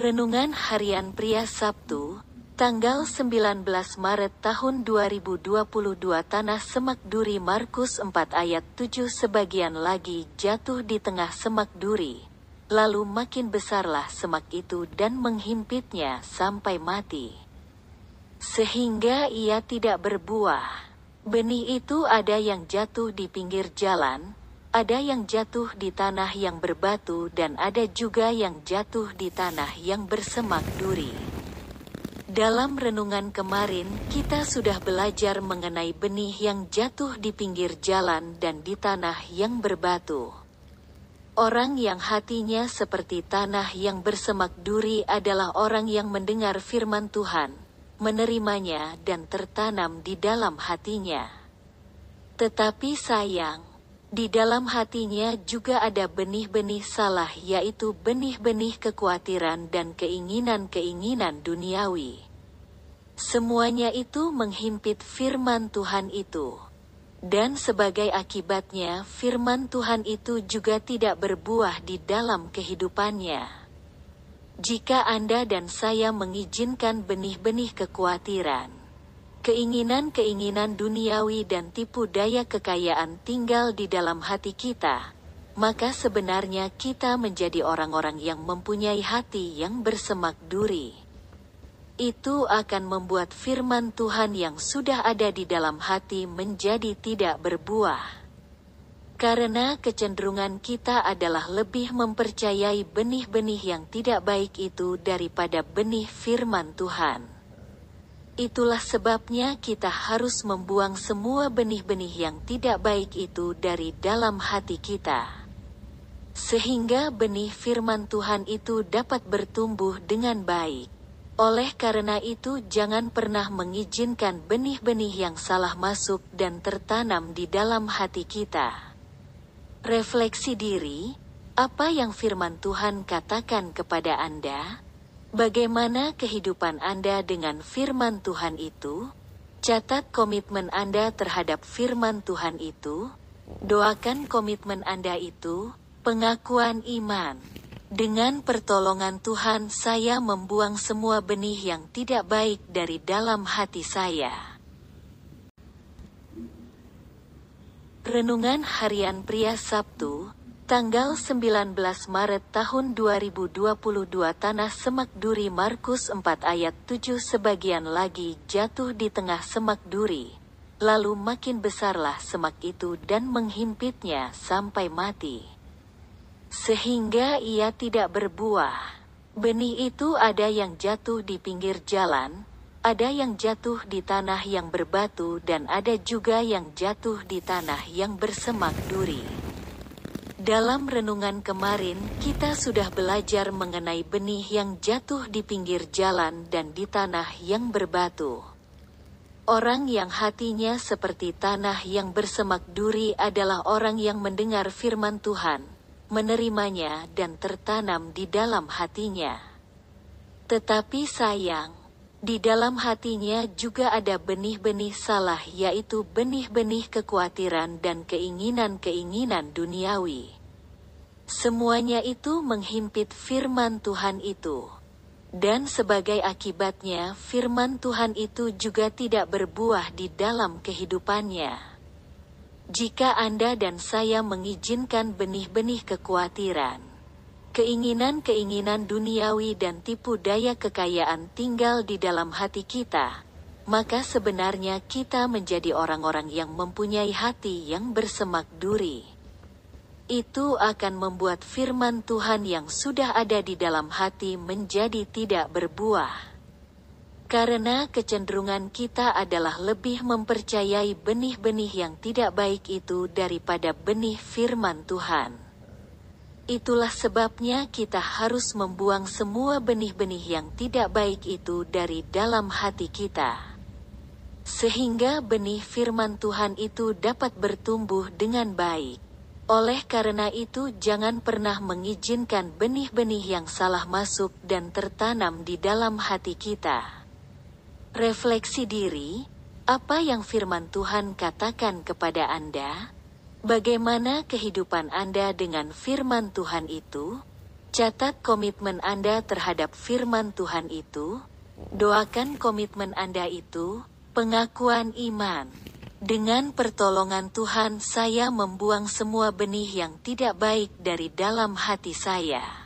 Renungan Harian Pria Sabtu, tanggal 19 Maret tahun 2022 Tanah Semak Duri Markus 4 ayat 7 Sebagian lagi jatuh di tengah semak duri. Lalu makin besarlah semak itu dan menghimpitnya sampai mati. Sehingga ia tidak berbuah. Benih itu ada yang jatuh di pinggir jalan, ada yang jatuh di tanah yang berbatu dan ada juga yang jatuh di tanah yang bersemak duri. Dalam renungan kemarin, kita sudah belajar mengenai benih yang jatuh di pinggir jalan dan di tanah yang berbatu. Orang yang hatinya seperti tanah yang bersemak duri adalah orang yang mendengar firman Tuhan, menerimanya dan tertanam di dalam hatinya. Tetapi sayang, di dalam hatinya juga ada benih-benih salah yaitu benih-benih kekhawatiran dan keinginan-keinginan duniawi. Semuanya itu menghimpit firman Tuhan itu. Dan sebagai akibatnya firman Tuhan itu juga tidak berbuah di dalam kehidupannya. Jika Anda dan saya mengizinkan benih-benih kekhawatiran, keinginan-keinginan duniawi dan tipu daya kekayaan tinggal di dalam hati kita, maka sebenarnya kita menjadi orang-orang yang mempunyai hati yang bersemak duri. Itu akan membuat firman Tuhan yang sudah ada di dalam hati menjadi tidak berbuah. Karena kecenderungan kita adalah lebih mempercayai benih-benih yang tidak baik itu daripada benih firman Tuhan. Itulah sebabnya kita harus membuang semua benih-benih yang tidak baik itu dari dalam hati kita. Sehingga benih firman Tuhan itu dapat bertumbuh dengan baik. Oleh karena itu jangan pernah mengizinkan benih-benih yang salah masuk dan tertanam di dalam hati kita. Refleksi diri, apa yang firman Tuhan katakan kepada Anda? Bagaimana kehidupan Anda dengan firman Tuhan itu? Catat komitmen Anda terhadap firman Tuhan itu. Doakan komitmen Anda itu, pengakuan iman. Dengan pertolongan Tuhan, saya membuang semua benih yang tidak baik dari dalam hati saya. Renungan Harian Pria Sabtu, Tanggal 19 Maret tahun 2022 Tanah Semak Duri Markus 4 ayat 7 Sebagian lagi jatuh di tengah semak duri. Lalu makin besarlah semak itu dan menghimpitnya sampai mati. Sehingga ia tidak berbuah. Benih itu ada yang jatuh di pinggir jalan, ada yang jatuh di tanah yang berbatu dan ada juga yang jatuh di tanah yang bersemak duri. Dalam renungan kemarin, kita sudah belajar mengenai benih yang jatuh di pinggir jalan dan di tanah yang berbatu. Orang yang hatinya seperti tanah yang bersemak duri adalah orang yang mendengar firman Tuhan, menerimanya dan tertanam di dalam hatinya. Tetapi sayang, di dalam hatinya juga ada benih-benih salah yaitu benih-benih kekhawatiran dan keinginan-keinginan duniawi. Semuanya itu menghimpit firman Tuhan itu. Dan sebagai akibatnya firman Tuhan itu juga tidak berbuah di dalam kehidupannya. Jika Anda dan saya mengizinkan benih-benih kekhawatiran, keinginan-keinginan duniawi dan tipu daya kekayaan tinggal di dalam hati kita, maka sebenarnya kita menjadi orang-orang yang mempunyai hati yang bersemak duri. Itu akan membuat firman Tuhan yang sudah ada di dalam hati menjadi tidak berbuah. Karena kecenderungan kita adalah lebih mempercayai benih-benih yang tidak baik itu daripada benih firman Tuhan. Itulah sebabnya kita harus membuang semua benih-benih yang tidak baik itu dari dalam hati kita. Sehingga benih firman Tuhan itu dapat bertumbuh dengan baik. Oleh karena itu jangan pernah mengizinkan benih-benih yang salah masuk dan tertanam di dalam hati kita. Refleksi diri, apa yang firman Tuhan katakan kepada Anda? Bagaimana kehidupan Anda dengan firman Tuhan itu? Catat komitmen Anda terhadap firman Tuhan itu. Doakan komitmen Anda itu, pengakuan iman. Dengan pertolongan Tuhan, saya membuang semua benih yang tidak baik dari dalam hati saya.